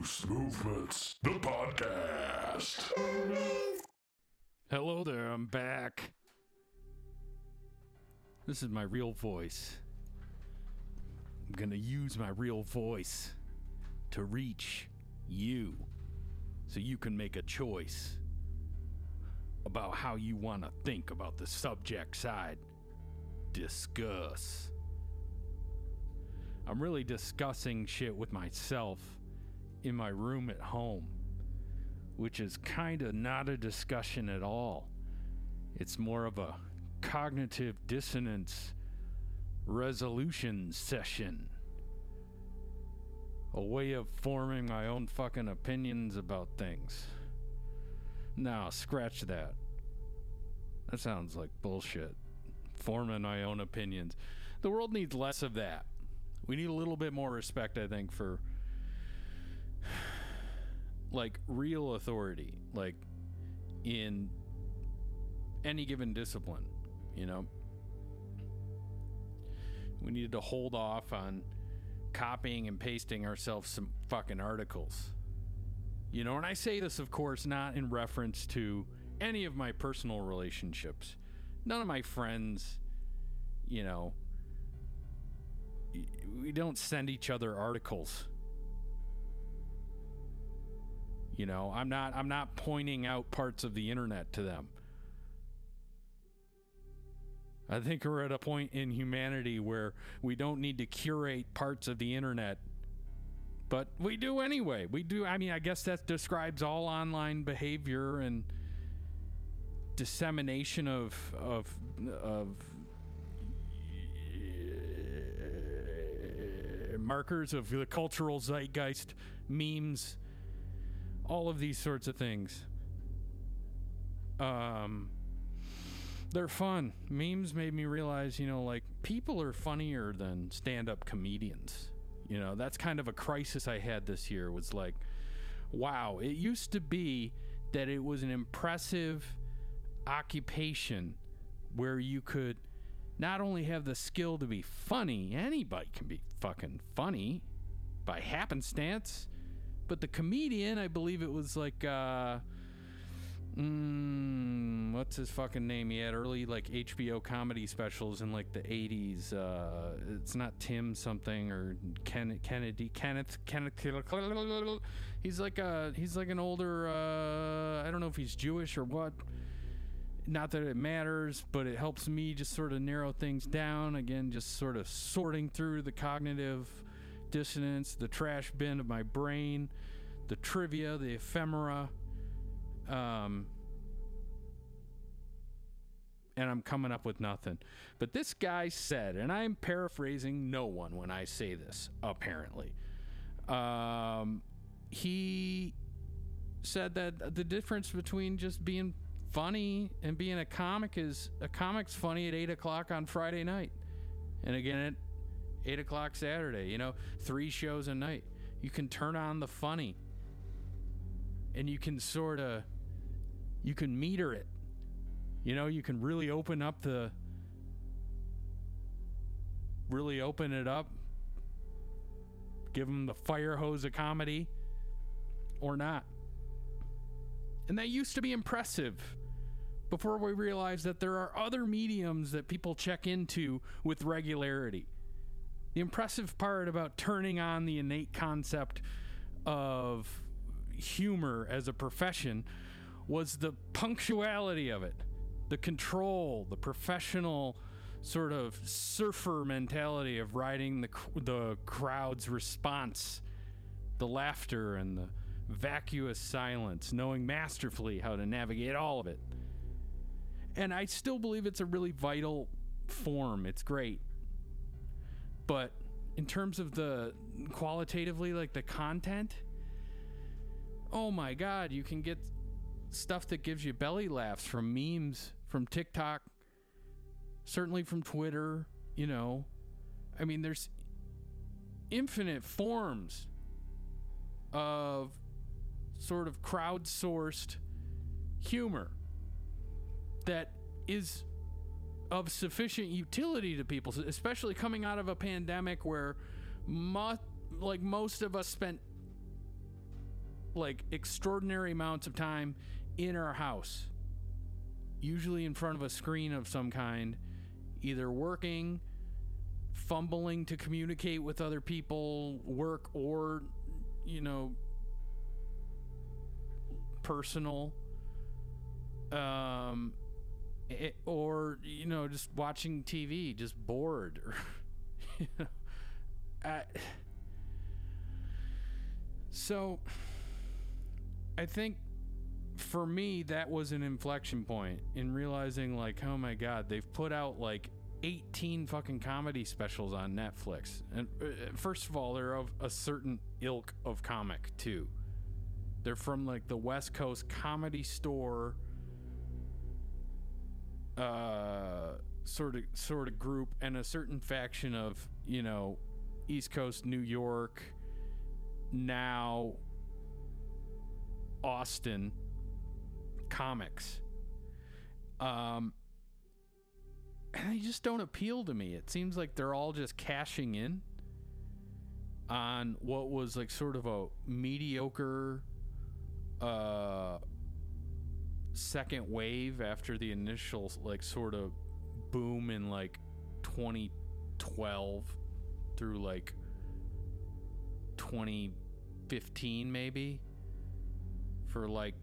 Loose Movements, the podcast. Hello there, I'm back. This is my real voice. I'm gonna use my real voice to reach you so you can make a choice about how you want to think about the subject side. Discuss. I'm really discussing shit with myself in my room at home which is kind of not a discussion at all. It's more of a cognitive dissonance resolution session. A way of forming my own fucking opinions about things. Now, scratch that. That sounds like bullshit. Forming my own opinions. The world needs less of that. We need a little bit more respect, I think, for like real authority, like in any given discipline, you know. We needed to hold off on copying and pasting ourselves some fucking articles. You know, and I say this, of course, not in reference to any of my personal relationships. None of my friends, you know, we don't send each other articles you know, I'm not I'm not pointing out parts of the internet to them. I think we're at a point in humanity where we don't need to curate parts of the internet. But we do anyway. We do I mean, I guess that describes all online behavior and dissemination of of of markers of the cultural zeitgeist, memes, all of these sorts of things. Um, they're fun. Memes made me realize, you know, like people are funnier than stand-up comedians. You know, that's kind of a crisis I had this year. Was like, wow, it used to be that it was an impressive occupation where you could not only have the skill to be funny, anybody can be fucking funny by happenstance but the comedian, I believe it was like, uh, mm, what's his fucking name? He had early like HBO comedy specials in like the 80s. Uh, it's not Tim something or Ken, Kennedy, Kenneth, Kenneth. He's like a, he's like an older, uh, I don't know if he's Jewish or what not that it matters, but it helps me just sort of narrow things down. Again, just sort of sorting through the cognitive dissonance, the trash bin of my brain, the trivia, the ephemera. Um, and I'm coming up with nothing. But this guy said, and I'm paraphrasing no one when I say this, apparently. Um, he said that the difference between just being funny and being a comic is a comic's funny at 8 o'clock on Friday night. And again, at eight o'clock Saturday, you know, three shows a night. You can turn on the funny and you can sort of, you can meter it. You know, you can really open up the, really open it up, give them the fire hose of comedy or not. And that used to be impressive before we realized that there are other mediums that people check into with regularity. The impressive part about turning on the innate concept of humor as a profession was the punctuality of it, the control, the professional sort of surfer mentality of riding the the crowd's response, the laughter and the vacuous silence, knowing masterfully how to navigate all of it. And I still believe it's a really vital form. It's great but in terms of the qualitatively like the content oh my god you can get stuff that gives you belly laughs from memes from tiktok certainly from twitter you know? I mean there's infinite forms of sort of crowdsourced humor that is of sufficient utility to people, especially coming out of a pandemic where mo- like most of us spent like extraordinary amounts of time in our house, usually in front of a screen of some kind, either working, fumbling to communicate with other people, work, or, you know, personal. Um, it, or, you know, just watching TV, just bored. Or, you know, I, so I think for me that was an inflection point in realizing like oh my god they've put out like 18 fucking comedy specials on Netflix and uh, first of all they're of a certain ilk of comic too they're from like the West Coast comedy store uh sort of sort of group and a certain faction of you know East Coast New York now Austin comics. Um, and they just don't appeal to me. It seems like they're all just cashing in on what was like sort of a mediocre uh second wave after the initial like sort of boom in like 2012 through like 2015 maybe for like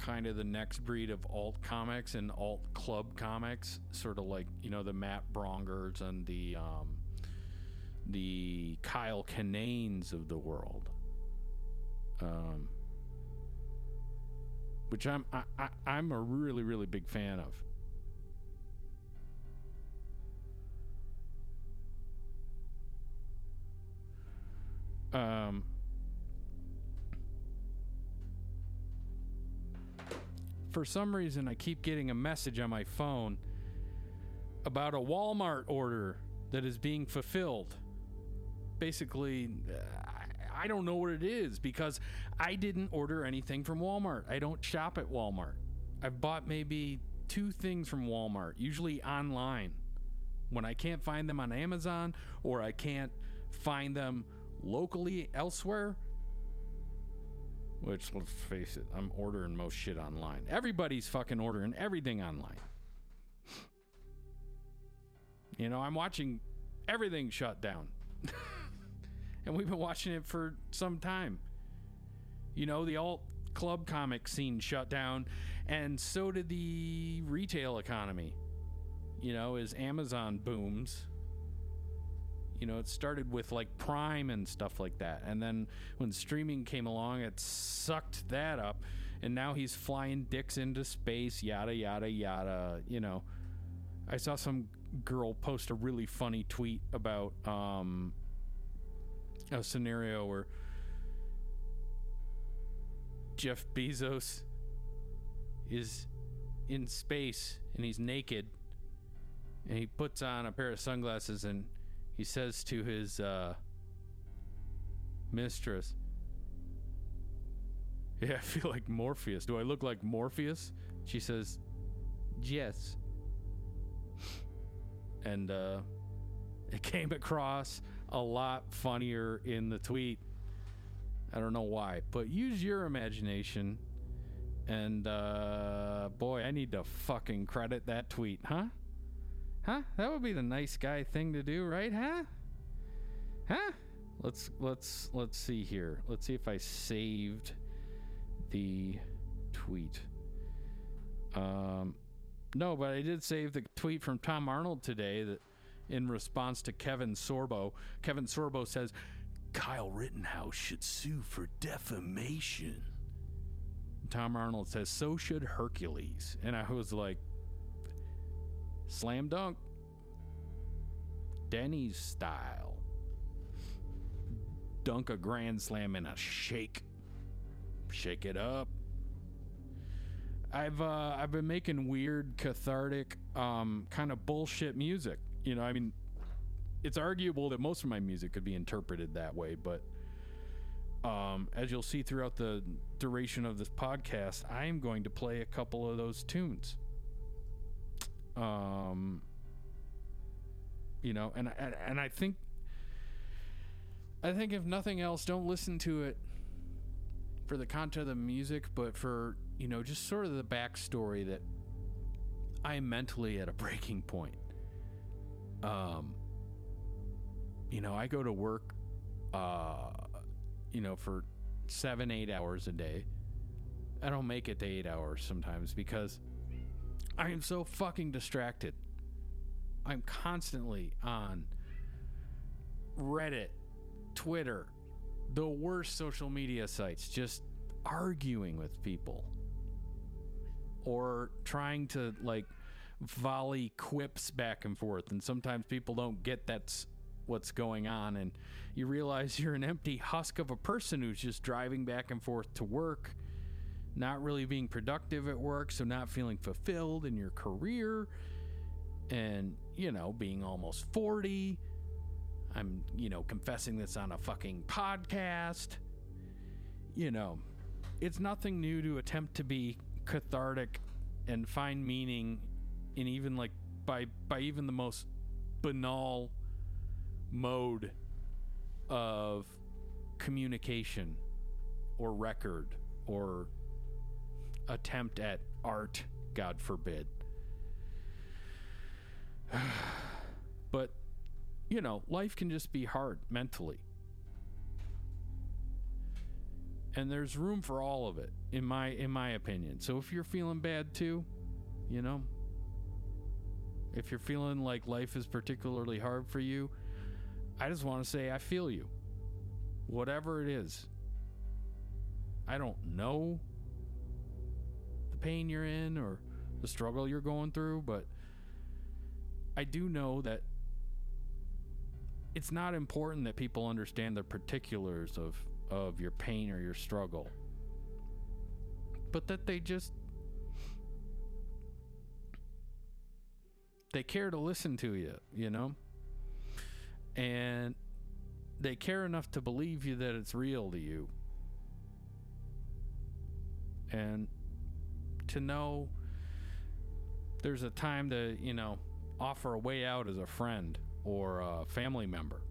kind of the next breed of alt comics and alt club comics, sort of like you know the Matt Braungers and the um, the Kyle Kinanes of the world, um, which I'm I, I, I'm a really really big fan of. Um, for some reason, I keep getting a message on my phone about a Walmart order that is being fulfilled. Basically, I don't know what it is because I didn't order anything from Walmart. I don't shop at Walmart. I've bought maybe two things from Walmart, usually online. When I can't find them on Amazon or I can't find them locally elsewhere, which let's face it, I'm ordering most shit online. Everybody's fucking ordering everything online. you know, I'm watching everything shut down. And we've been watching it for some time. You know, the alt club comic scene shut down, and so did the retail economy. You know, as Amazon booms, you know, it started with like Prime and stuff like that. And then when streaming came along, it sucked that up. And now he's flying dicks into space, yada, yada, yada. You know, I saw some girl post a really funny tweet about um, a scenario where Jeff Bezos is in space and he's naked and he puts on a pair of sunglasses and he says to his uh, mistress, Yeah, I feel like Morpheus. Do I look like Morpheus? She says, Yes. And uh, it came across a lot funnier in the tweet. I don't know why, but use your imagination. And uh, boy, I need to fucking credit that tweet, huh? Huh? That would be the nice guy thing to do, right? Huh? Huh? Let's let's let's see here. Let's see if I saved the tweet. Um no, but I did save the tweet from Tom Arnold today that in response to Kevin Sorbo. Kevin Sorbo says Kyle Rittenhouse should sue for defamation. Tom Arnold says so should Hercules. And I was like Slam dunk. Denny's style. Dunk a grand slam in a shake. Shake it up. I've uh, I've been making weird, cathartic, um, kind of bullshit music. You know, I mean, it's arguable that most of my music could be interpreted that way, but um, as you'll see throughout the duration of this podcast, I am going to play a couple of those tunes. Um, you know, and and, and I think I think if nothing else, don't listen to it for the content of the music, but for, you know, just sort of the backstory that I am mentally at a breaking point. Um, you know, I go to work, uh, you know, for seven, eight hours a day. I don't make it to eight hours sometimes because I am so fucking distracted. I'm constantly on Reddit, Twitter, the worst social media sites, just arguing with people or trying to like volley quips back and forth. And sometimes people don't get that's what's going on. And you realize you're an empty husk of a person who's just driving back and forth to work, not really being productive at work, so not feeling fulfilled in your career. And, you know, being almost 40. I'm, you know, confessing this on a fucking podcast. You know, it's nothing new to attempt to be cathartic and find meaning in even like by by even the most banal mode of communication or record or attempt at art god forbid. But you know life can just be hard mentally. And there's room for all of it in my in my opinion. So if you're feeling bad too you know if you're feeling like life is particularly hard for you i just want to say i feel you. Whatever it is i don't know the pain you're in or the struggle you're going through but i do know that it's not important that people understand the particulars of of your pain or your struggle but that they just they care to listen to you you know and they care enough to believe you that it's real to you and to know there's a time to you know offer a way out as a friend or a family member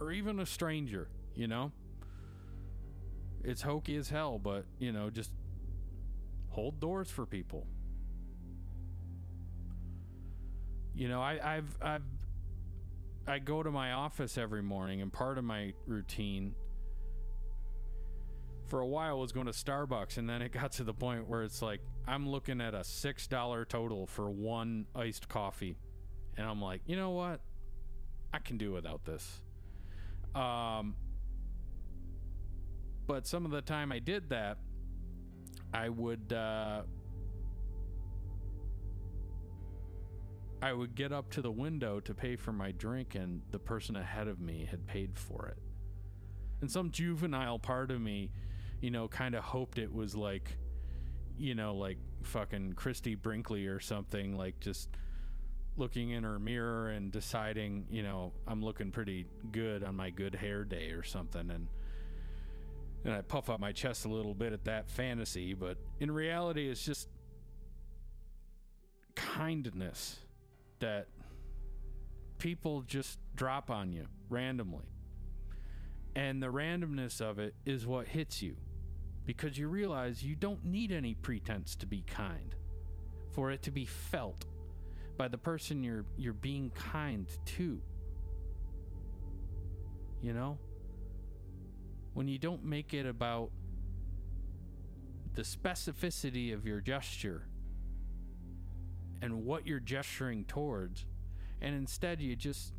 or even a stranger, you know? It's hokey as hell, but, you know, just hold doors for people. You know, I, I've, I've, I go to my office every morning, and part of my routine for a while was going to Starbucks, and then it got to the point where it's like I'm looking at a six dollar total for one iced coffee, and I'm like, you know what? I can do without this. Um, but some of the time I did that, I would uh, I would get up to the window to pay for my drink, and the person ahead of me had paid for it. And some juvenile part of me, you know, kind of hoped it was like, you know, like fucking Christie Brinkley or something, like just looking in her mirror and deciding, you know, I'm looking pretty good on my good hair day or something and and I puff up my chest a little bit at that fantasy, but in reality it's just kindness that people just drop on you randomly. And the randomness of it is what hits you because you realize you don't need any pretense to be kind for it to be felt by the person you're you're being kind to. You know? When you don't make it about the specificity of your gesture and what you're gesturing towards and instead you just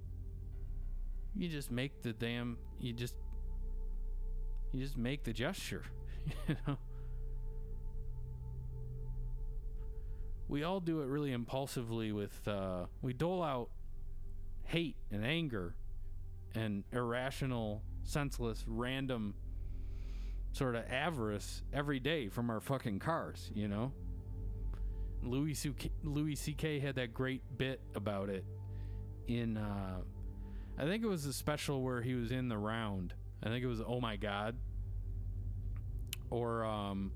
you just make the damn you just you just make the gesture you know? We all do it really impulsively with uh, we dole out hate and anger and irrational senseless random sort of avarice every day from our fucking cars you know louis louis ck had that great bit about it in uh, i think it was a special where he was in the round. I think it was oh my god. Or um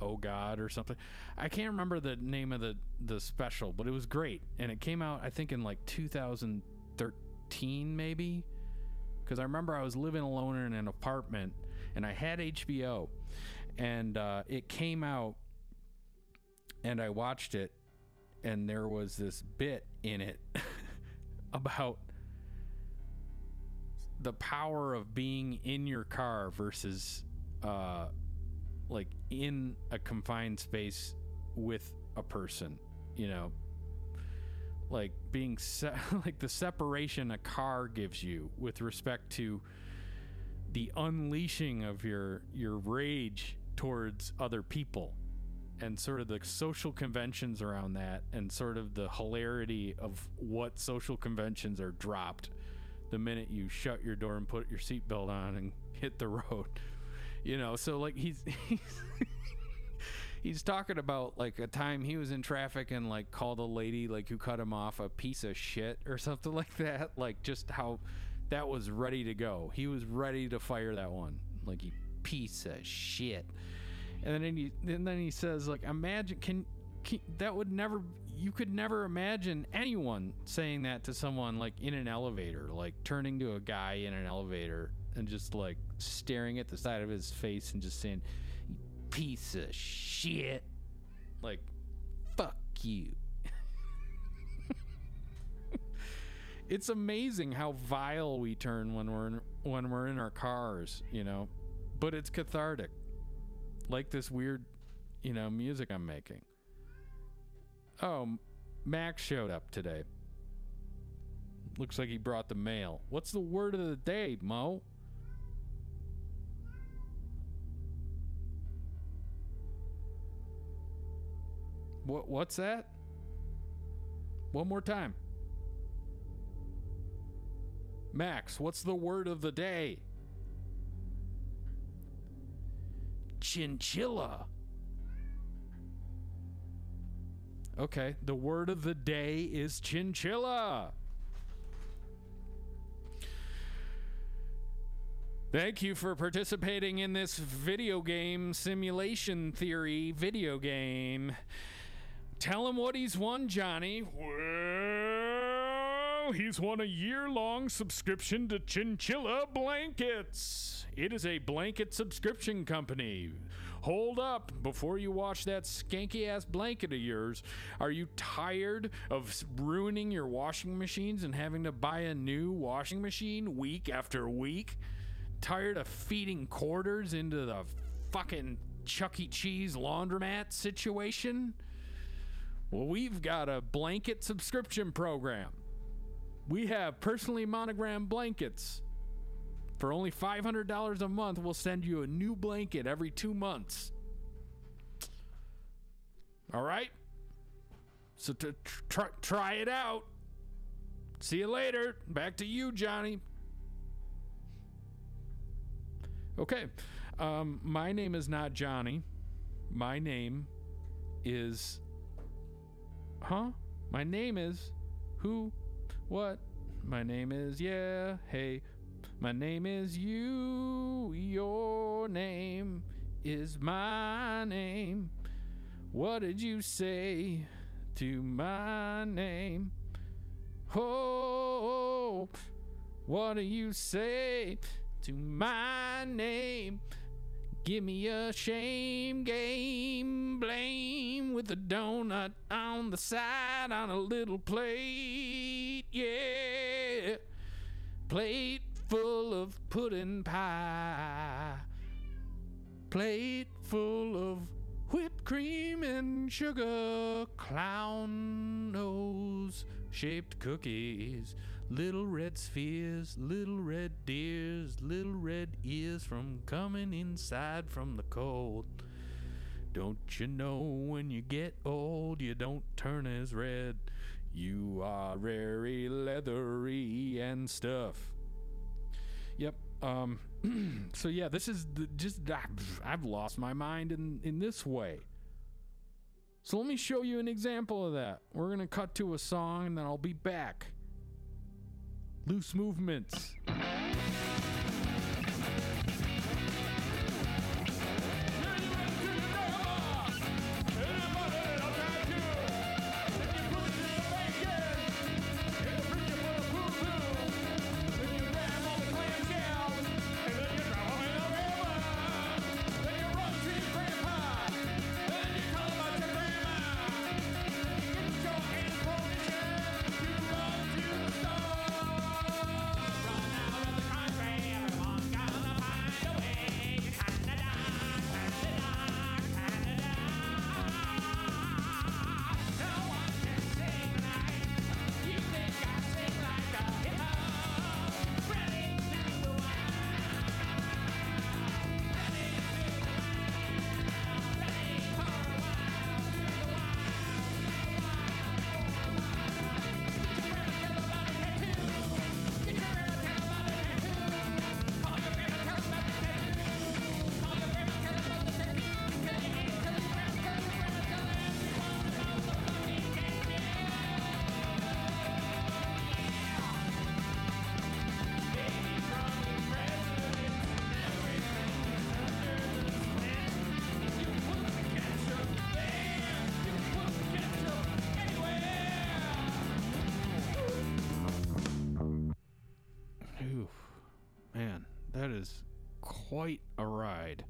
oh god or something. I can't remember the name of the the special but it was great. And it came out i think in like 2013 maybe? Because I remember I was living alone in an apartment and I had HBO, and uh, it came out, and I watched it, and there was this bit in it about the power of being in your car versus uh like in a confined space with a person you know? Like being se- like the separation a car gives you with respect to the unleashing of your your rage towards other people. And sort of the social conventions around that and sort of the hilarity of what social conventions are dropped the minute you shut your door and put your seatbelt on and hit the road. You know so like he's he's he's talking about like a time he was in traffic and like called a lady like who cut him off a piece of shit or something like that. Like just how that was ready to go. He was ready to fire that one. Like you piece of shit. And then he and then he says like imagine can, can that would never you could never imagine anyone saying that to someone like in an elevator like turning to a guy in an elevator and just like staring at the side of his face and just saying piece of shit. Like fuck you. It's amazing how vile we turn when we're in, when we're in our cars you know but it's cathartic. Like this weird you know music i'm making. Oh max showed up today. Looks like he brought the mail. What's the word of the day mo? What what's that? One more time. Max what's the word of the day chinchilla. Okay, the word of the day is chinchilla. Thank you for participating in this video game simulation theory video game. Tell him what he's won, Johnny. Well, he's won a year long subscription to Chinchilla Blankets. It is a blanket subscription company. Hold up before you wash that skanky ass blanket of yours. Are you tired of ruining your washing machines and having to buy a new washing machine week after week? Tired of feeding quarters into the fucking Chuck E. Cheese laundromat situation? Well, we've got a blanket subscription program. We have personally monogrammed blankets. For only $500 a month, we'll send you a new blanket every two months. All right? So to tr- try it out. See you later. Back to you, Johnny. Okay. Um, my name is not Johnny. My name is. Huh? My name is. Who? What? My name is. Yeah. Hey. My name is you. Your name is my name. What did you say to my name? Oh, what do you say to my name? Give me a shame game, blame with a donut on the side on a little plate, yeah. Plate full of pudding pie. Plate full of whipped cream and sugar. Clown nose shaped cookies. Little red spheres, little red deers, little red ears from coming inside from the cold. Don't you know when you get old, you don't turn as red? You are very leathery and stuff. Yep. Um. so yeah, this is the, just I've lost my mind in in this way. So let me show you an example of that. We're gonna cut to a song, and then I'll be back. Loose movements. Quite a ride.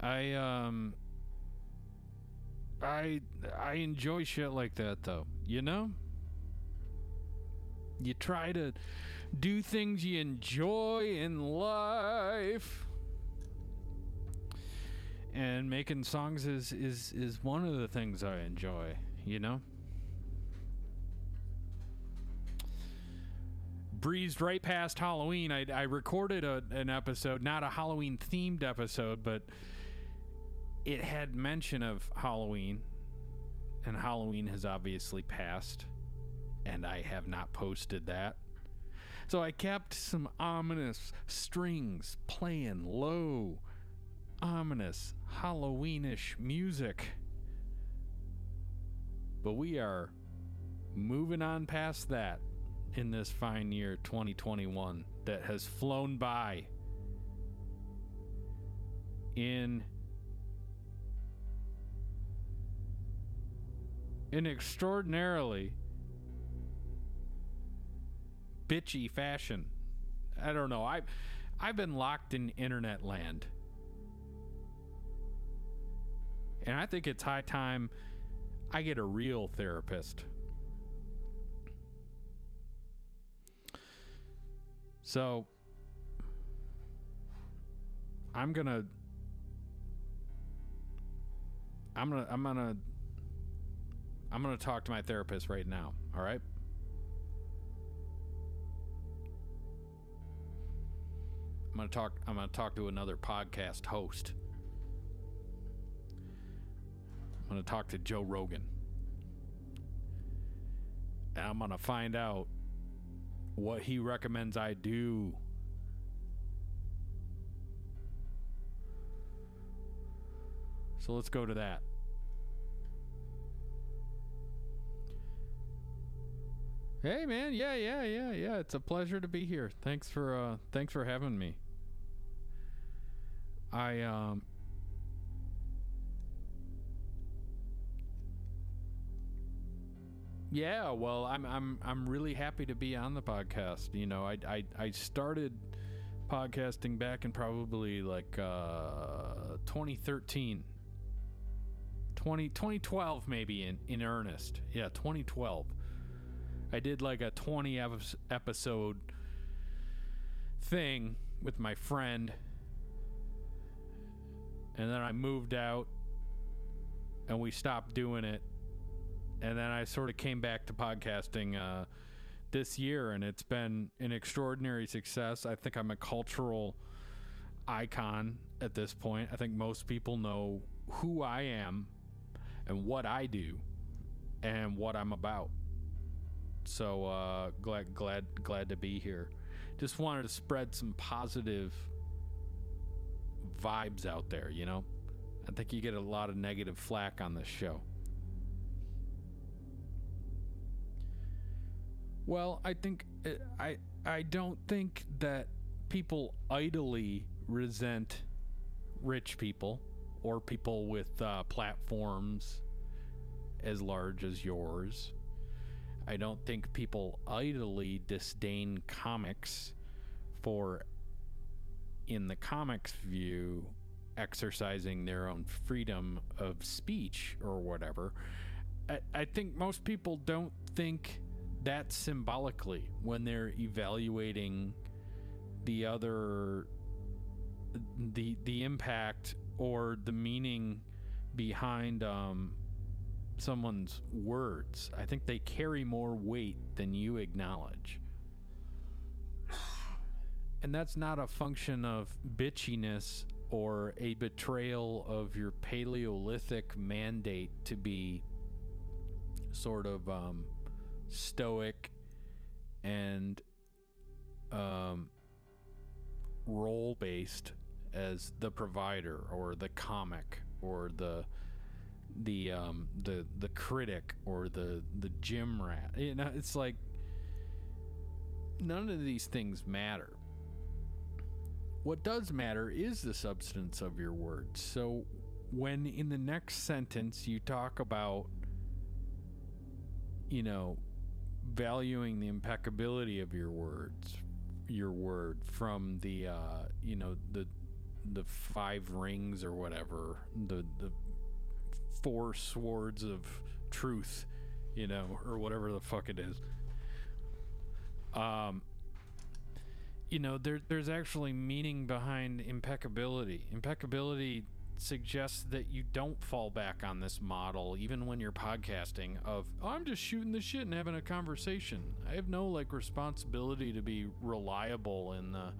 I um I I enjoy shit like that though. You know? You try to do things you enjoy in life. And making songs is is is one of the things I enjoy, you know? Breezed right past Halloween. I, I recorded a, an episode, not a Halloween themed episode, but it had mention of Halloween, and Halloween has obviously passed, and I have not posted that. So I kept some ominous strings playing low, ominous Halloweenish music. But we are moving on past that in this fine year 2021 that has flown by in an extraordinarily bitchy fashion. I don't know. I've I've been locked in internet land. And I think it's high time I get a real therapist. So I'm gonna I'm gonna I'm gonna I'm gonna talk to my therapist right now, alright? I'm gonna talk I'm gonna talk to another podcast host. I'm gonna talk to Joe Rogan. And I'm gonna find out what he recommends I do. So let's go to that. Hey man, yeah, yeah, yeah, yeah. It's a pleasure to be here. Thanks for uh thanks for having me. I um Yeah, well, I'm I'm I'm really happy to be on the podcast. You know, I I I started podcasting back in probably like uh 2013. 20 2012 maybe in in earnest. Yeah, 2012. I did like a 20 episode thing with my friend. And then I moved out and we stopped doing it and then I sort of came back to podcasting uh, this year, and it's been an extraordinary success. I think I'm a cultural icon at this point. I think most people know who I am and what I do and what I'm about. So uh, glad, glad, glad to be here. Just wanted to spread some positive vibes out there. You know, I think you get a lot of negative flack on this show. Well, I think uh, I I don't think that people idly resent rich people or people with uh, platforms as large as yours. I don't think people idly disdain comics for, in the comics view, exercising their own freedom of speech or whatever. I, I think most people don't think that symbolically when they're evaluating the other the the impact or the meaning behind um, someone's words. I think they carry more weight than you acknowledge. And that's not a function of bitchiness or a betrayal of your Paleolithic mandate to be sort of um, stoic and um, role based as the provider or the comic or the the um the the critic or the the gym rat. You know it's like none of these things matter. What does matter is the substance of your words. So when in the next sentence you talk about you know valuing the impeccability of your words, your word from the uh, you know the the five rings or whatever the the four swords of truth, you know, or whatever the fuck it is. Um, you know, there there's actually meaning behind impeccability. Impeccability suggests that you don't fall back on this model even when you're podcasting of oh, I'm just shooting the shit and having a conversation. I have no like responsibility to be reliable in the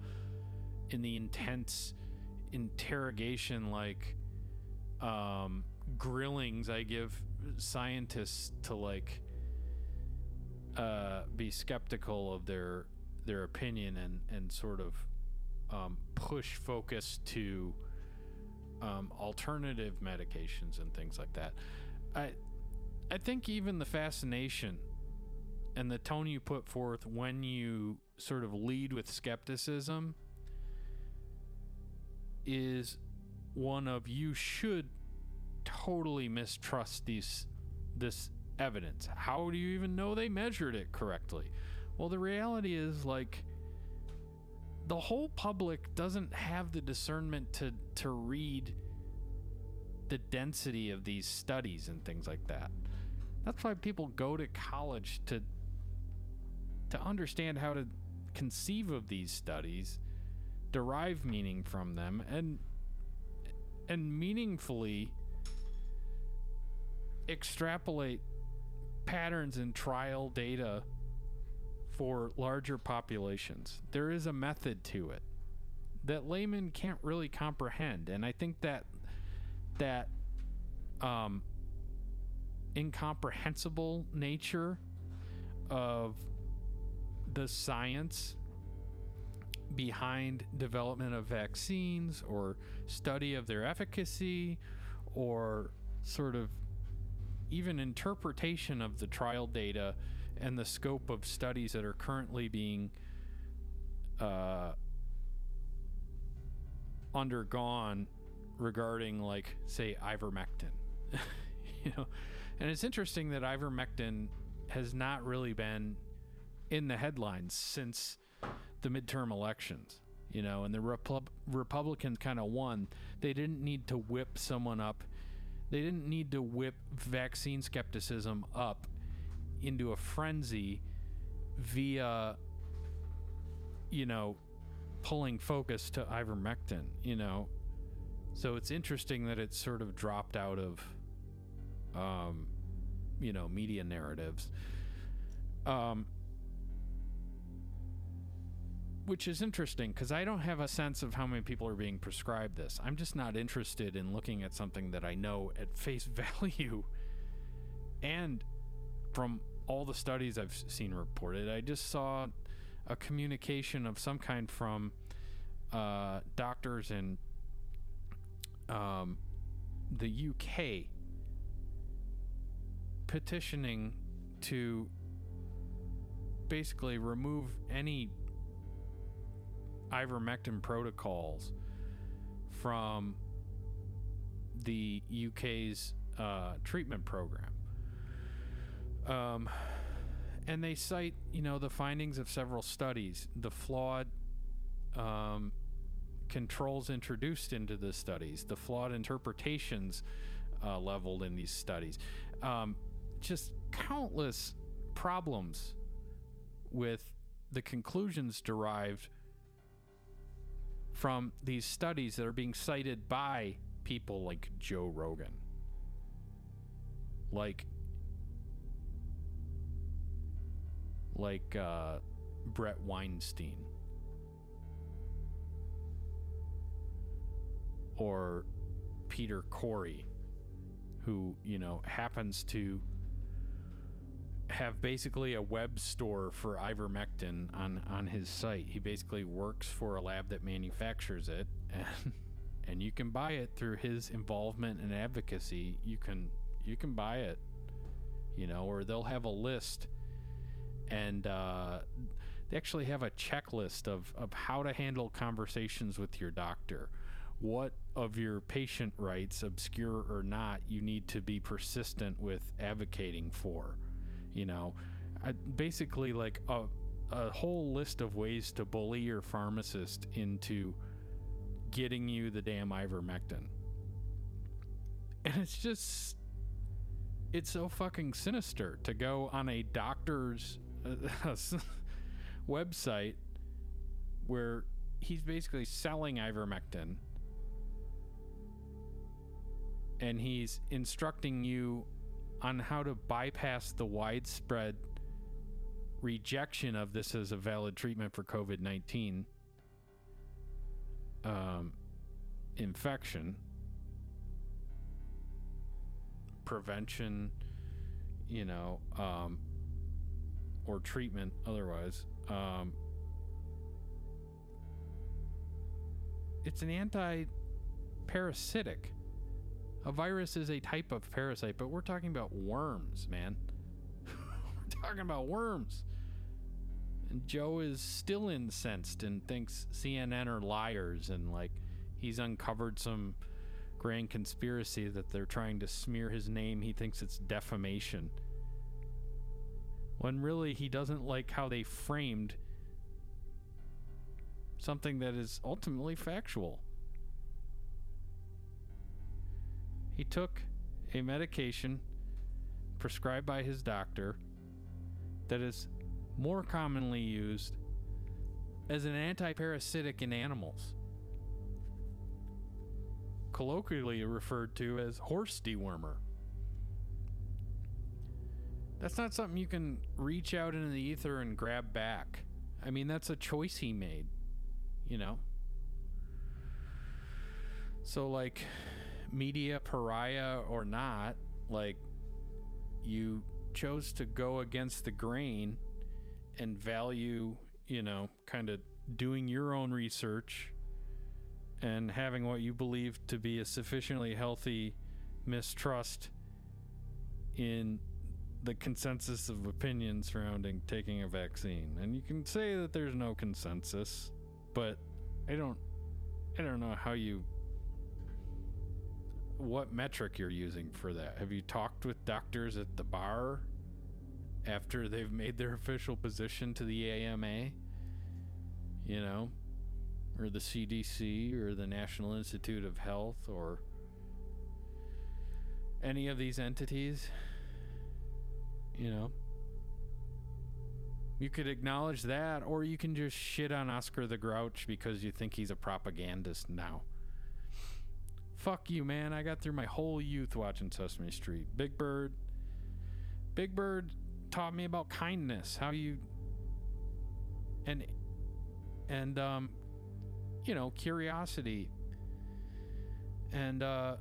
in the intense interrogation like um grillings I give scientists to like uh be skeptical of their their opinion and and sort of um push focus to um, alternative medications and things like that. I I think even the fascination and the tone you put forth when you sort of lead with skepticism is one of you should totally mistrust these this evidence. How do you even know they measured it correctly? Well, the reality is like the whole public doesn't have the discernment to to read the density of these studies and things like that. That's why people go to college to to understand how to conceive of these studies, derive meaning from them and and meaningfully extrapolate patterns in trial data for larger populations. There is a method to it that laymen can't really comprehend, and I think that that um, incomprehensible nature of the science behind development of vaccines or study of their efficacy or sort of even interpretation of the trial data and the scope of studies that are currently being uh, undergone regarding like say ivermectin. You know? And it's interesting that ivermectin has not really been in the headlines since the midterm elections you know? And the Repub- republicans kind of won. They didn't need to whip someone up. They didn't need to whip vaccine skepticism up into a frenzy via you know pulling focus to ivermectin you know so it's interesting that it's sort of dropped out of um you know media narratives um which is interesting because I don't have a sense of how many people are being prescribed this. I'm just not interested in looking at something that I know at face value. And from all the studies I've seen reported, I just saw a communication of some kind from uh, doctors in um, the UK petitioning to basically remove any ivermectin protocols from the UK's uh, treatment program. Um, and they cite, you know, the findings of several studies, the flawed um, controls introduced into the studies, the flawed interpretations uh, leveled in these studies, um, just countless problems with the conclusions derived from these studies that are being cited by people like Joe Rogan. Like like uh, Bret Weinstein or Pierre Kory, who you know happens to have basically a web store for ivermectin on on his site. He basically works for a lab that manufactures it, and and you can buy it through his involvement and advocacy. You can you can buy it, you know, or they'll have a list, and uh, they actually have a checklist of of how to handle conversations with your doctor. What of your patient rights, obscure or not, you need to be persistent with advocating for you know I, basically like a a whole list of ways to bully your pharmacist into getting you the damn ivermectin. And it's just it's so fucking sinister to go on a doctor's website where he's basically selling ivermectin. And he's instructing you on how to bypass the widespread rejection of this as a valid treatment for COVID 19 um, infection, prevention, you know, um, or treatment otherwise. Um, it's an anti parasitic. A virus is a type of parasite, but we're talking about worms, man. we're talking about worms. And Joe is still incensed and thinks CNN are liars and like he's uncovered some grand conspiracy that they're trying to smear his name. He thinks it's defamation. When really he doesn't like how they framed something that is ultimately factual. He took a medication prescribed by his doctor that is more commonly used as an antiparasitic in animals, colloquially referred to as horse dewormer. That's not something you can reach out into the ether and grab back. I mean, that's a choice he made, you know? So, like, media pariah or not, like, you chose to go against the grain and value, you know, kind of doing your own research and having what you believe to be a sufficiently healthy mistrust in the consensus of opinion surrounding taking a vaccine. And you can say that there's no consensus, but I don't I don't know how you what metric you're using for that. Have you talked with doctors at the bar after they've made their official position to the AMA, you know, or the CDC or the National Institute of Health or any of these entities, you know. You could acknowledge that, or you can just shit on Oscar the Grouch because you think he's a propagandist now. Fuck you, man. I got through my whole youth watching Sesame Street. Big Bird. Big Bird taught me about kindness, how you and and um you know, curiosity. And uh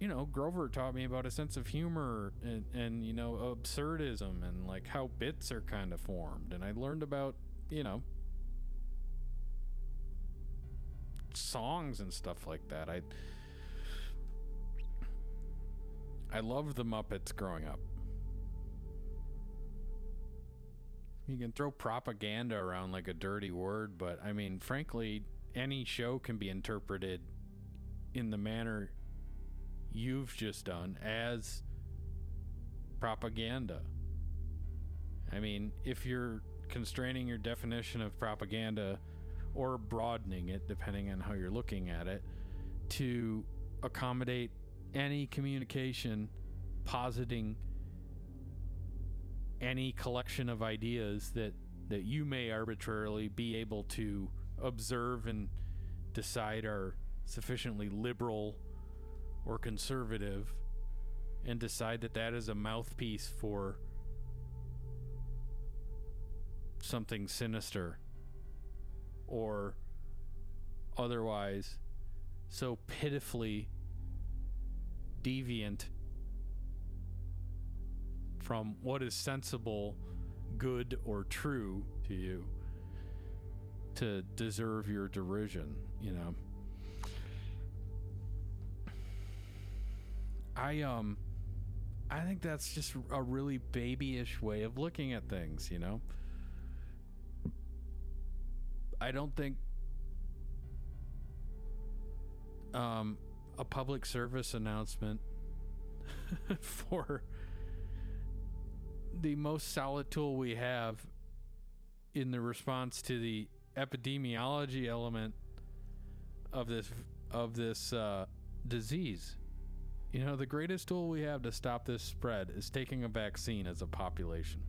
you know, Grover taught me about a sense of humor and, and you know, absurdism and like how bits are kind of formed. And I learned about, you know, songs and stuff like that. I I loved the Muppets growing up. You can throw propaganda around like a dirty word, but I mean, frankly, any show can be interpreted in the manner you've just done as propaganda. I mean, if you're constraining your definition of propaganda or broadening it, depending on how you're looking at it, to accommodate any communication positing any collection of ideas that that you may arbitrarily be able to observe and decide are sufficiently liberal or conservative and decide that that is a mouthpiece for something sinister or otherwise so pitifully deviant from what is sensible, good, or true to you to deserve your derision, you know. I um I think that's just a really babyish way of looking at things, you know. I don't think um a public service announcement for the most solid tool we have in the response to the epidemiology element of this of this uh, disease. You know, the greatest tool we have to stop this spread is taking a vaccine as a population,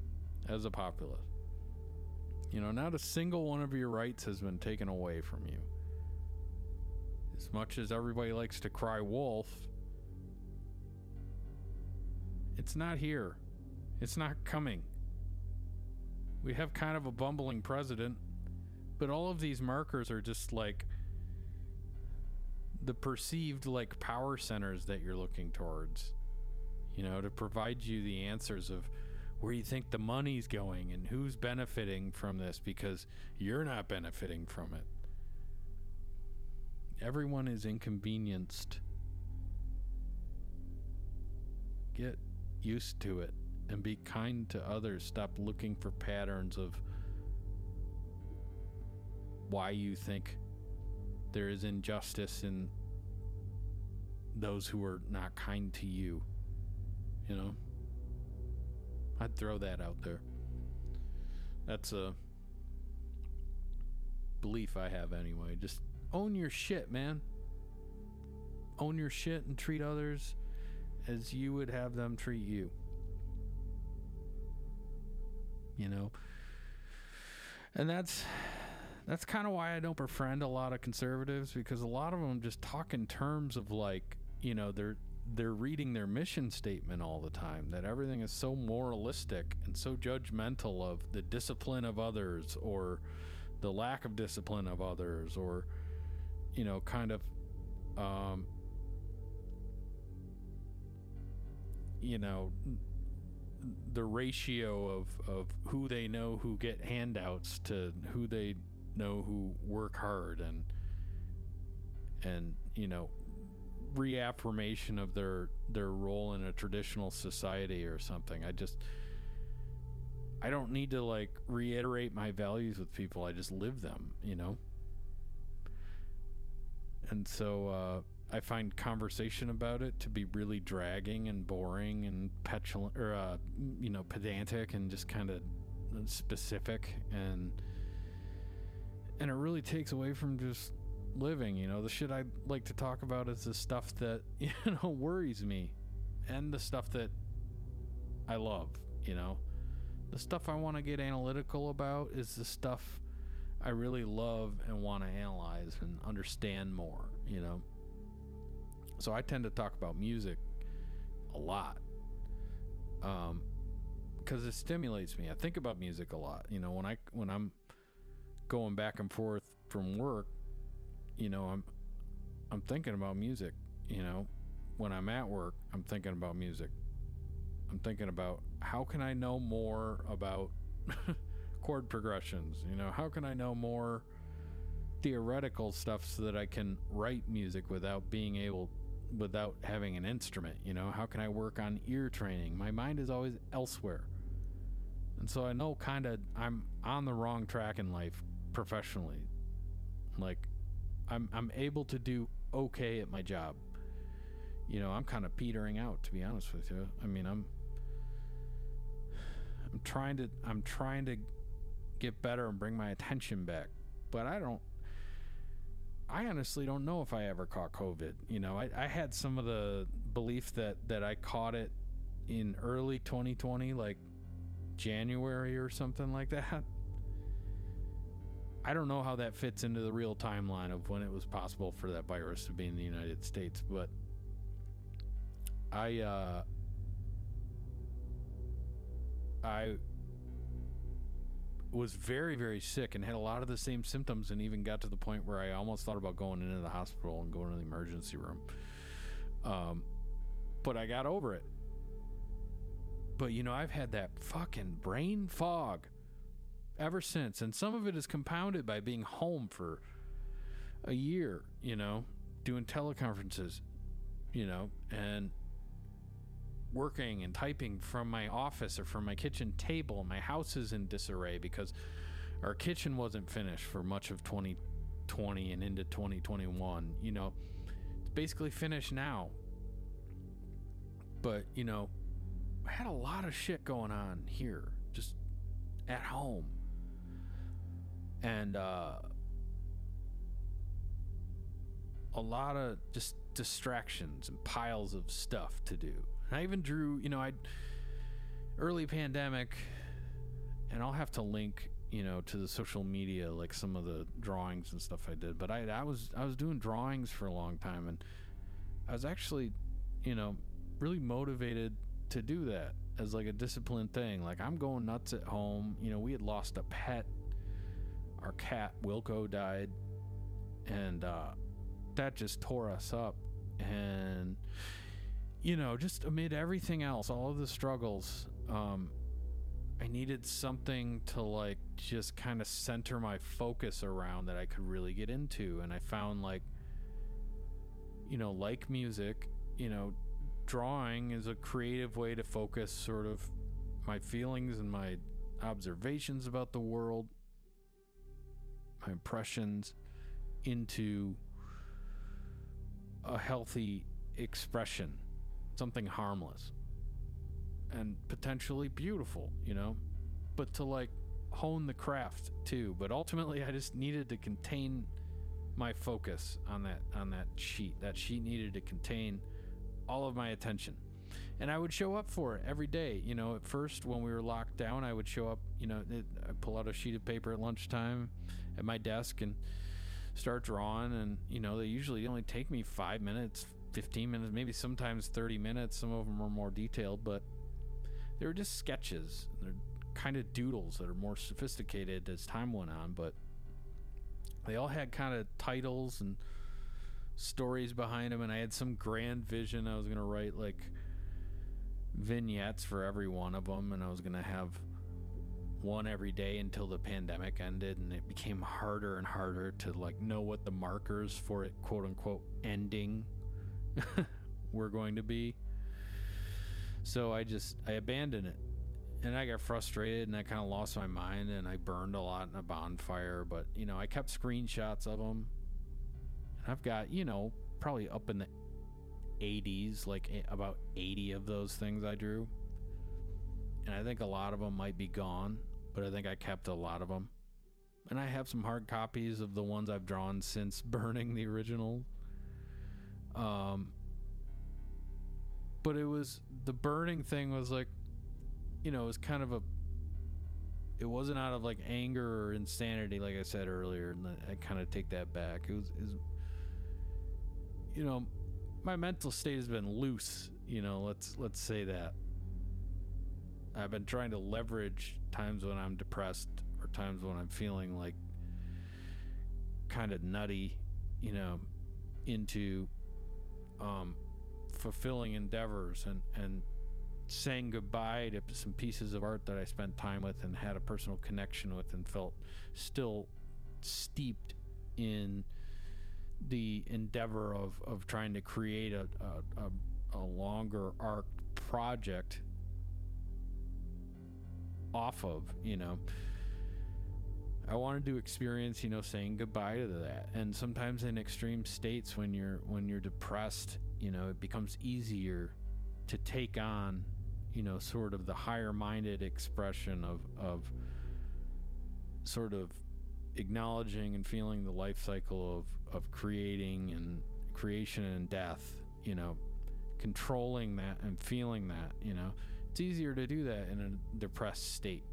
as a populace. You know, not a single one of your rights has been taken away from you. As much as everybody likes to cry wolf, it's not here. It's not coming. We have kind of a bumbling president, but all of these markers are just like the perceived like power centers that you're looking towards. You know, to provide you the answers of where you think the money's going and who's benefiting from this because you're not benefiting from it. Everyone is inconvenienced. Get used to it and be kind to others. Stop looking for patterns of why you think there is injustice in those who are not kind to you. You know? I'd throw that out there. That's a belief I have anyway. Just own your shit, man. Own your shit and treat others as you would have them treat you. You know? And that's that's kind of why I don't befriend a lot of conservatives because a lot of them just talk in terms of like, you know, they're they're reading their mission statement all the time that everything is so moralistic and so judgmental of the discipline of others or the lack of discipline of others or you know kind of um you know the ratio of of who they know who get handouts to who they know who work hard and and you know reaffirmation of their their role in a traditional society or something. I just i don't need to like reiterate my values with people. I just live them you know? And so uh, I find conversation about it to be really dragging and boring and petulant, or uh, you know, pedantic and just kind of specific, and and it really takes away from just living. You know, the shit I like to talk about is the stuff that you know worries me, and the stuff that I love. You know, the stuff I want to get analytical about is the stuff I really love and want to analyze and understand more, you know. So I tend to talk about music a lot. Um cuz it stimulates me. I think about music a lot. You know, when I when I'm going back and forth from work, you know, I'm I'm thinking about music, you know. When I'm at work, I'm thinking about music. I'm thinking about how can I know more about chord progressions? You know, how can I know more theoretical stuff so that I can write music without being able without having an instrument, you know? How can I work on ear training? My mind is always elsewhere. And so I know kind of I'm on the wrong track in life professionally. Like I'm I'm able to do okay at my job. You know, I'm kind of petering out to be honest with you. I mean, I'm I'm trying to I'm trying to get better and bring my attention back. But I don't I honestly don't know if I ever caught COVID. You know, I, I had some of the belief that that I caught it in early 2020, like January or something like that. I don't know how that fits into the real timeline of when it was possible for that virus to be in the United States, but I uh I was very very sick and had a lot of the same symptoms and even got to the point where I almost thought about going into the hospital and going to the emergency room. Um, but I got over it. But you know, I've had that fucking brain fog ever since, and some of it is compounded by being home for a year. You know, doing teleconferences. You know, and working and typing from my office or from my kitchen table. My house is in disarray because our kitchen wasn't finished for much of 2020 and into 2021. You know, it's basically finished now. But, you know, I had a lot of shit going on here, just at home. And uh, a lot of just distractions and piles of stuff to do. And I even drew, you know, I early pandemic, and I'll have to link, you know, to the social media like some of the drawings and stuff I did. But I, I was I was doing drawings for a long time, and I was actually, you know, really motivated to do that as like a disciplined thing. Like I'm going nuts at home. You know, we had lost a pet. Our cat Wilco died, and uh, that just tore us up. And you know, just amid everything else, all of the struggles, um, I needed something to like just kind of center my focus around that I could really get into. And I found like, you know, like music, you know, drawing is a creative way to focus sort of my feelings and my observations about the world, my impressions into a healthy expression, something harmless and potentially beautiful, you know, but to like hone the craft too. But ultimately, I just needed to contain my focus on that on that sheet. That sheet needed to contain all of my attention. And I would show up for it every day. You know, at first when we were locked down, I would show up, you know, I pull out a sheet of paper at lunchtime at my desk and start drawing and you know, they usually only take me 5 minutes, 15 minutes, maybe sometimes 30 minutes. Some of them are more detailed, but they were just sketches. They're kind of doodles that are more sophisticated as time went on, but they all had kind of titles and stories behind them. And I had some grand vision. I was going to write like vignettes for every one of them, and I was going to have one every day until the pandemic ended and it became harder and harder to like know what the markers for it quote unquote ending were going to be so I just I abandoned it. And I got frustrated and I kind of lost my mind and I burned a lot in a bonfire, but you know, I kept screenshots of them. And I've got, you know, probably up in the 80s, like eh, about 80 of those things I drew. And I think a lot of them might be gone, but I think I kept a lot of them. And I have some hard copies of the ones I've drawn since burning the original. Um, but it was the burning thing was like you know it was kind of a it wasn't out of like anger or insanity like i said earlier and i kind of take that back it was, it was you know my mental state has been loose you know let's let's say that i've been trying to leverage times when i'm depressed or times when i'm feeling like kind of nutty you know into um fulfilling endeavors and and saying goodbye to some pieces of art that I spent time with and had a personal connection with and felt still steeped in the endeavor of, of trying to create a, a, a, a longer arc project off of, you know. I wanted to experience, you know, saying goodbye to that. And sometimes in extreme states when you're when you're depressed you know, it becomes easier to take on, you know, sort of the higher minded expression of, of sort of acknowledging and feeling the life cycle of, of creating and creation and death, you know, controlling that and feeling that, you know, it's easier to do that in a depressed state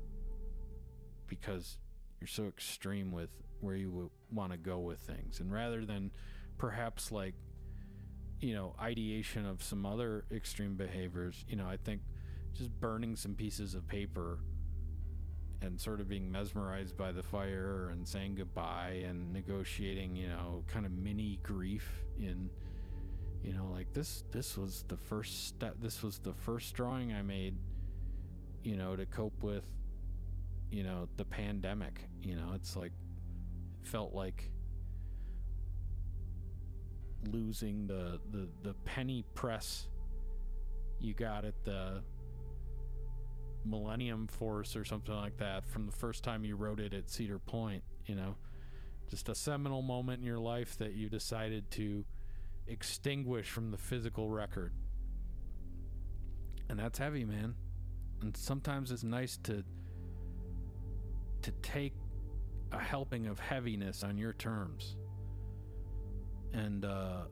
because you're so extreme with where you want to go with things. And rather than perhaps like you know, ideation of some other extreme behaviors, you know, I think just burning some pieces of paper and sort of being mesmerized by the fire and saying goodbye and negotiating, you know, kind of mini grief in you know, like this this was the first step this was the first drawing I made, you know, to cope with you know, the pandemic, you know, it's like it felt like losing the, the, the penny press you got at the Millennium Force or something like that from the first time you wrote it at Cedar Point, you know. Just a seminal moment in your life that you decided to extinguish from the physical record. And that's heavy, man. And sometimes it's nice to to take a helping of heaviness on your terms. And uh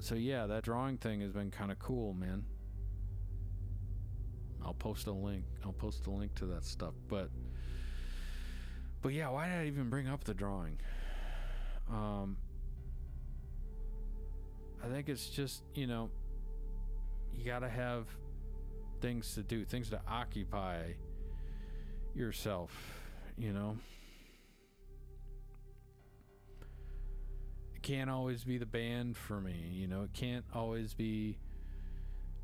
so yeah, that drawing thing has been kind of cool, man. I'll post a link. I'll post a link to that stuff. But but yeah, why did I even bring up the drawing? Um I think it's just, you know, you got to have things to do, things to occupy yourself, you know. It can't always be the band for me, you know. It can't always be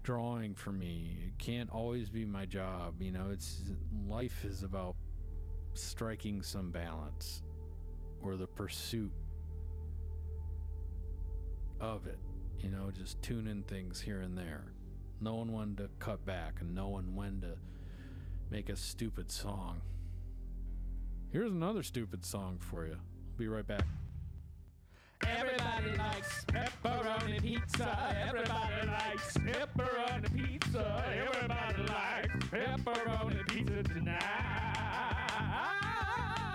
drawing for me. It can't always be my job, you know. It's life is about striking some balance or the pursuit of it, you know, just tuning things here and there. Knowing when to cut back and knowing when to make a stupid song. Here's another stupid song for you. I'll be right back. Everybody likes pepperoni pizza. Everybody likes pepperoni pizza. Everybody likes pepperoni pizza tonight.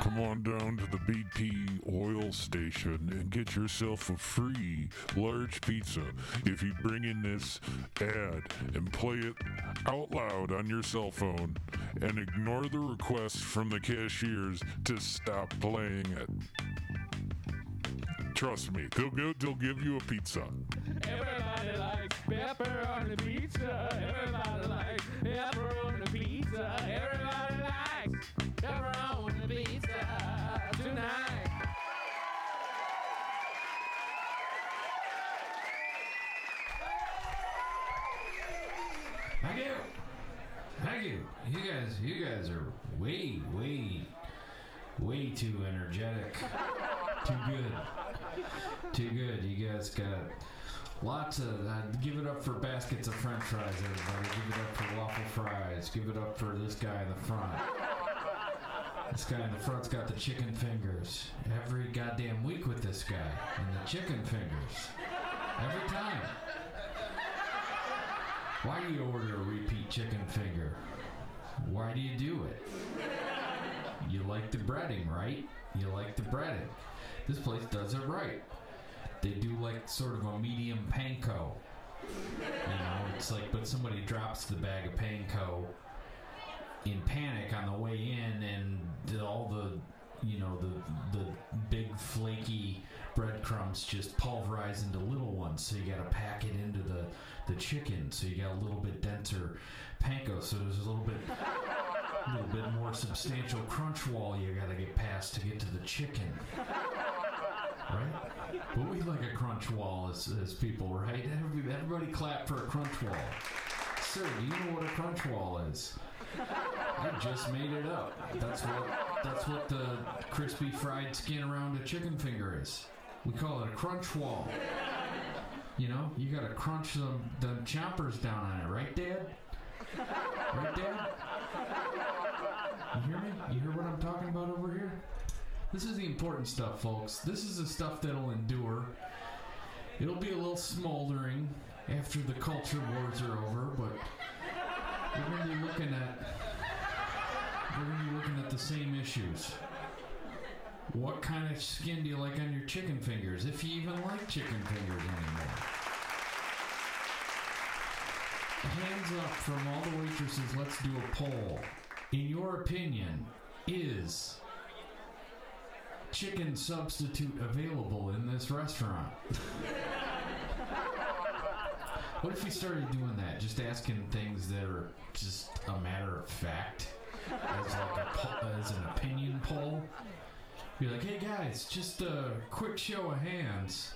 Come on down to the BP oil station and get yourself a free large pizza if you bring in this ad and play it out loud on your cell phone and ignore the request from the cashiers to stop playing it. Trust me, they'll, go, they'll give you a pizza. Everybody likes pepperoni pizza. Everybody likes pepperoni pizza. Everybody You guys, are way, way, way too energetic. too good. Too good. You guys got lots of. Uh, give it up for baskets of French fries, everybody. Give it up for waffle fries. Give it up for this guy in the front. This guy in the front's got the chicken fingers every goddamn week with this guy and the chicken fingers every time. Why do you order a repeat chicken finger? Why do you do it? You like the breading, right? You like the breading. This place does it right. They do like sort of a medium panko. You know, it's like, but somebody drops the bag of panko in panic on the way in, and all the, you know, the the big flaky breadcrumbs just pulverize into little ones. So you got to pack it into the the chicken. So you got a little bit denser panko. So there's a little bit a little bit more substantial crunch wall you got to get past to get to the chicken. Right? But we like a crunch wall as, as people, right? Everybody, everybody clap for a crunch wall. Sir, do you know what a crunch wall is? I just made it up. That's what that's what the crispy fried skin around a chicken finger is. We call it a crunch wall. You know, you gotta crunch them them choppers down on it, right, Dad? Right, Dad? You hear me? You hear what I'm talking about over here? This is the important stuff, folks. This is the stuff that'll endure. It'll be a little smoldering after the culture wars are over, but we're gonna be looking at we're gonna be looking at the same issues. What kind of skin do you like on your chicken fingers? If you even like chicken fingers anymore. Hands up from all the waitresses, let's do a poll. In your opinion, is chicken substitute available in this restaurant? what if we started doing that? Just asking things that are just a matter of fact, as like a as an opinion poll. Be like, hey guys, just a quick show of hands.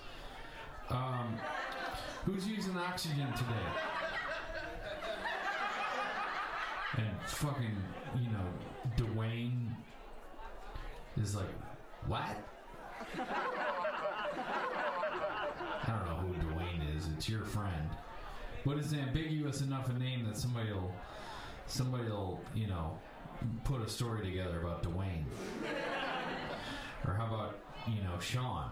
Um, who's using oxygen today? And fucking, you know, Dwayne is like, what? I don't know who Dwayne is. It's your friend, but it's ambiguous enough a name that somebody'll somebody'll you know put a story together about Dwayne. Or how about you know Sean?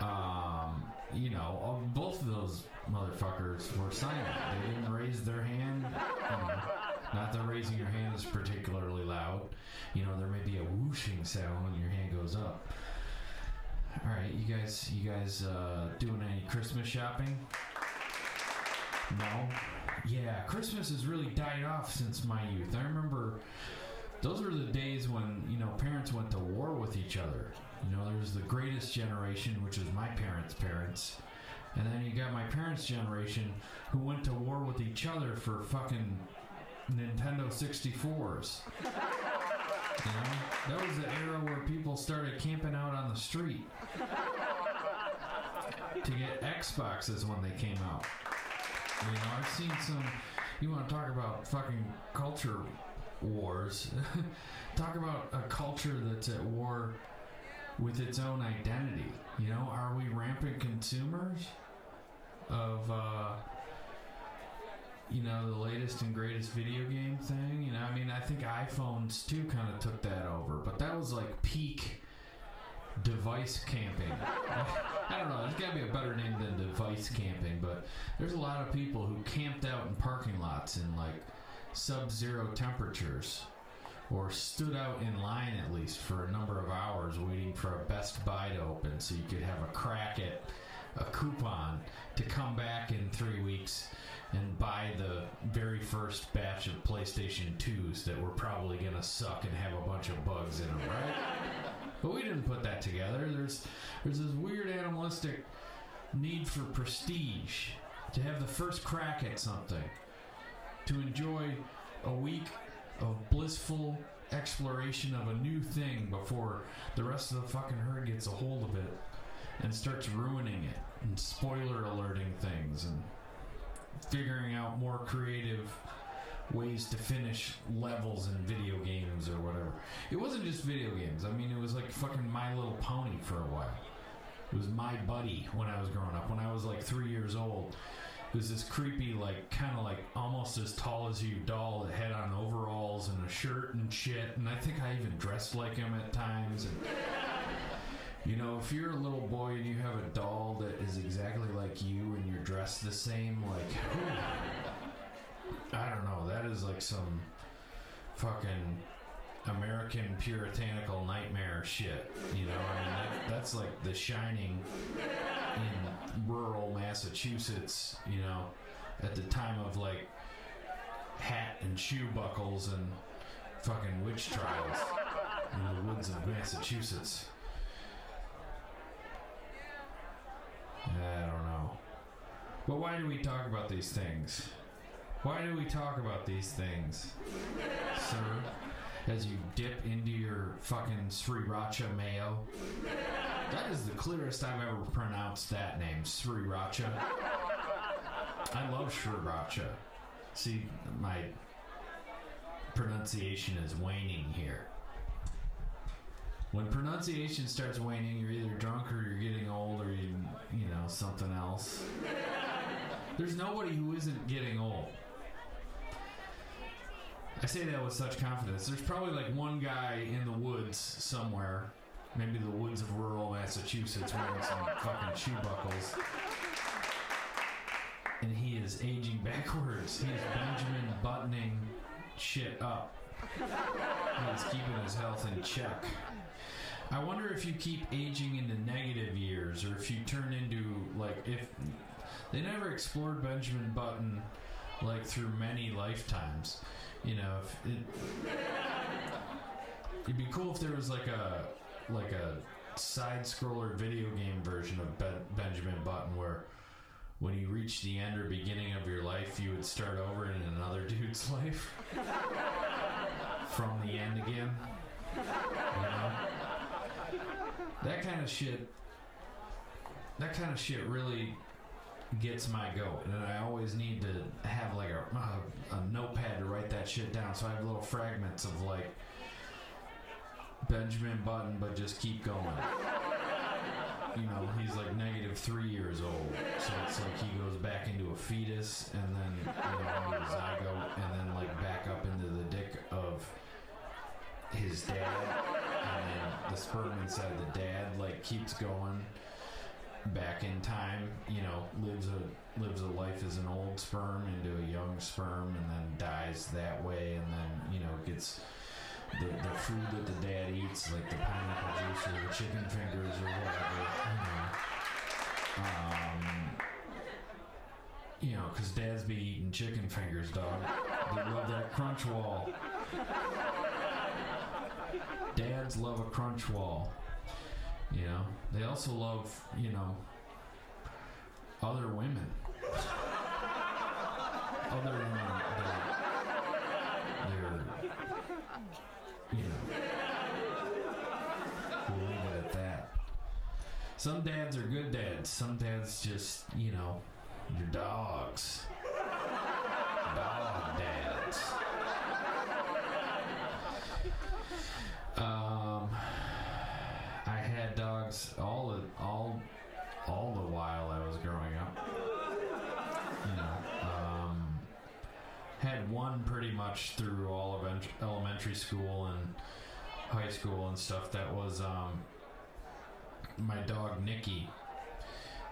Um, you know, both of those motherfuckers were silent. They didn't raise their hand. Know. Not that raising your hand is particularly loud. You know, there may be a whooshing sound when your hand goes up. All right, you guys, you guys uh, doing any Christmas shopping? No. Yeah, Christmas has really died off since my youth. I remember those were the days when you know parents went to war with each other. You know, there was the greatest generation, which was my parents' parents, and then you got my parents' generation who went to war with each other for fucking Nintendo 64s. You know, that was the era where people started camping out on the street to get Xboxes when they came out. You know, I've seen some. You want to talk about fucking culture wars? talk about a culture that's at war with its own identity. You know, are we rampant consumers of, uh, you know, the latest and greatest video game thing? You know, I mean, I think iPhones too kind of took that over, but that was like peak device camping. I don't know. There's got to be a better name than device camping, but there's a lot of people who camped out in parking lots in like sub-zero temperatures or stood out in line at least for a number of hours waiting for a Best Buy to open so you could have a crack at a coupon to come back in three weeks and buy the very first batch of PlayStation 2s that were probably going to suck and have a bunch of bugs in them, right? But we didn't put that together. There's there's this weird animalistic need for prestige to have the first crack at something, to enjoy a week of blissful exploration of a new thing before the rest of the fucking herd gets a hold of it and starts ruining it and spoiler alerting things and figuring out more creative ways to finish levels in video games or whatever. It wasn't just video games. I mean, it was like fucking My Little Pony for a while. It was my buddy when I was growing up. When I was like three years old, was this creepy, like kind of like almost as tall as you doll that had on overalls and a shirt and shit. And I think I even dressed like him at times. And you know, if you're a little boy and you have a doll that is exactly like you and you're dressed the same, like, I don't know, that is like some fucking American puritanical nightmare shit. You know, I mean, that, that's like The Shining in rural Massachusetts, you know, at the time of like hat and shoe buckles and fucking witch trials in the woods of Massachusetts. I don't know. But why do we talk about these things? Why do we talk about these things, sir? As you dip into your fucking Sriracha mayo. That is the clearest I've ever pronounced that name, Sriracha. I love Sriracha. See, my pronunciation is waning here. When pronunciation starts waning, you're either drunk or you're getting old or you, you know, something else. There's nobody who isn't getting old. I say that with such confidence. There's probably like one guy in the woods somewhere, maybe the woods of rural Massachusetts, wearing some fucking shoe buckles. And he is aging backwards. He is Benjamin buttoning shit up. He is keeping his health in check. I wonder if you keep aging into negative years or if you turn into like if they never explored Benjamin Button like through many lifetimes. You know, it it'd be cool if there was like a like a side scroller video game version of ben, Benjamin Button where when you reach the end or beginning of your life, you would start over in another dude's life from the end again. You know? that kind of shit that kind of shit really gets my goat and i always need to have like a, a, a notepad to write that shit down. So i have little fragments of like benjamin button but just keep going. You know he's like negative three years old. So it's like he goes back into a fetus and then you know zygote and then like back up into the dick of his dad. And then the sperm inside the dad like keeps going back in time, you know, lives a lives a life as an old sperm into a young sperm, and then dies that way, and then you know gets the, the food that the dad eats, like the pineapple juice or the chicken fingers or whatever, you know. Um, you know, because dads be eating chicken fingers, dog. They love that crunch wall. Dads love a crunch wall. You know, they also love, you know, other women. Other than their, their, you know, we'll leave it at that. Some dads are good dads. Some dads just, you know, your dogs. Dog dads. Um, I dogs all the all all the while I was growing up. You know, um, had one pretty much through all of ent- elementary school and high school and stuff. That was um, my dog Nikki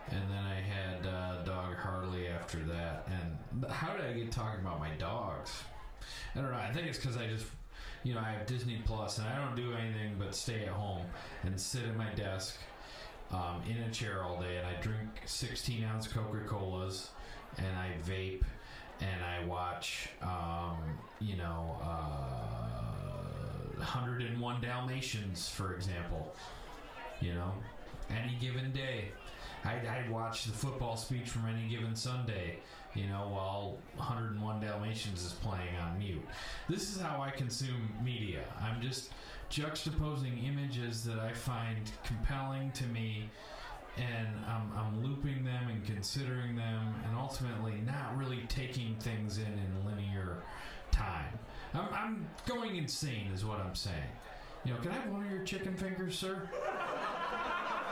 and then I had uh, dog Harley after that. And how did I get talking about my dogs? I don't know. I think it's because I just, you know, I have Disney Plus, and I don't do anything but stay at home and sit at my desk um, in a chair all day, and I drink 16 ounce Coca Colas, and I vape, and I watch, um, you know, uh, 101 Dalmatians, for example. You know, any given day. I'd, I'd watch the football speech from any given Sunday, you know, while 101 Dalmatians is playing on mute. This is how I consume media. I'm just juxtaposing images that I find compelling to me, and I'm, I'm looping them and considering them, and ultimately not really taking things in in linear time. I'm, I'm going insane, is what I'm saying. You know, can I have one of your chicken fingers, sir?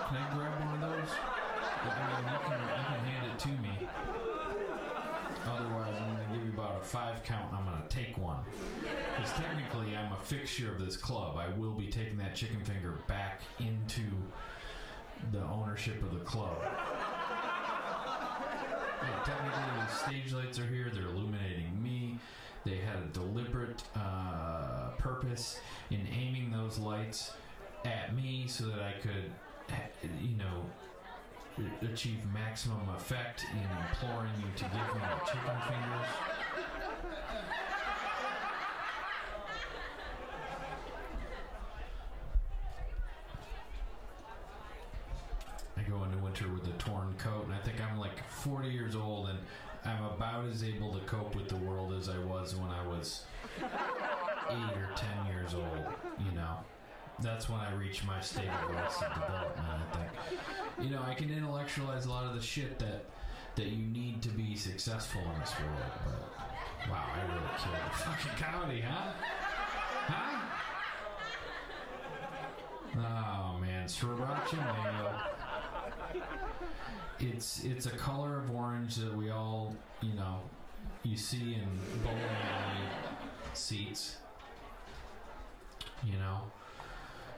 Can I grab one of those? I mean, you can, you can hand it to me. Otherwise, I'm going to give you about a five count and I'm going to take one. Because technically, I'm a fixture of this club. I will be taking that chicken finger back into the ownership of the club. Yeah, technically, the stage lights are here, they're illuminating me. They had a deliberate uh, purpose in aiming those lights at me so that I could, you know, achieve maximum effect in imploring you to give me the chicken fingers. I go into winter with a torn coat, and I think I'm like 40 years old, and I'm about as able to cope with the world as I was when I was 8 or 10 years old, you know that's when I reach my state of arrested development. I think, you know, I can intellectualize a lot of the shit that that you need to be successful in this world. But wow, I really killed the fucking comedy, huh? Huh? Oh man, sriracha mayo. It's it's a color of orange that we all, you know, you see in bowling alley seats. You know,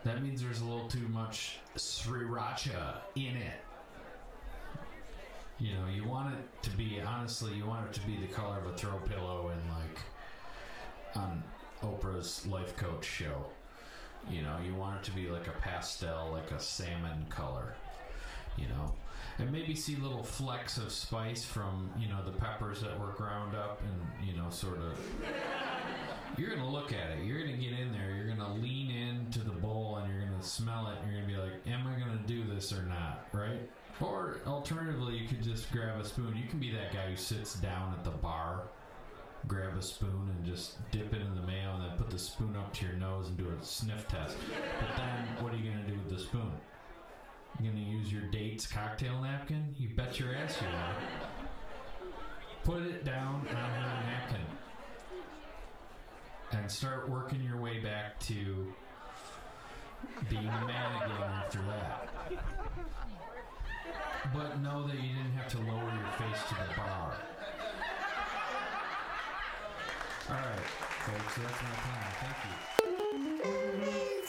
that means there's a little too much sriracha in it. You know, you want it to be honestly, you want it to be the color of a throw pillow in like on Oprah's life coach show. You know, you want it to be like a pastel, like a salmon color. You know, and maybe see little flecks of spice from you know the peppers that were ground up and you know sort of you're gonna look at it. You're gonna get in there. You're gonna lean into the bowl and you're gonna smell it. And you're gonna be like, "Am I gonna do this or not?" Right? Or alternatively, you could just grab a spoon. You can be that guy who sits down at the bar, grab a spoon and just dip it in the mayo, and then put the spoon up to your nose and do a sniff test. But then, what are you gonna do with the spoon? Gonna use your date's cocktail napkin? You bet your ass you are. Put it down on her napkin and start working your way back to being a man again after that. But know that you didn't have to lower your face to the bar. All right, folks, that's my plan. Thank you.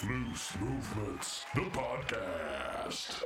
Loose Movements, the podcast.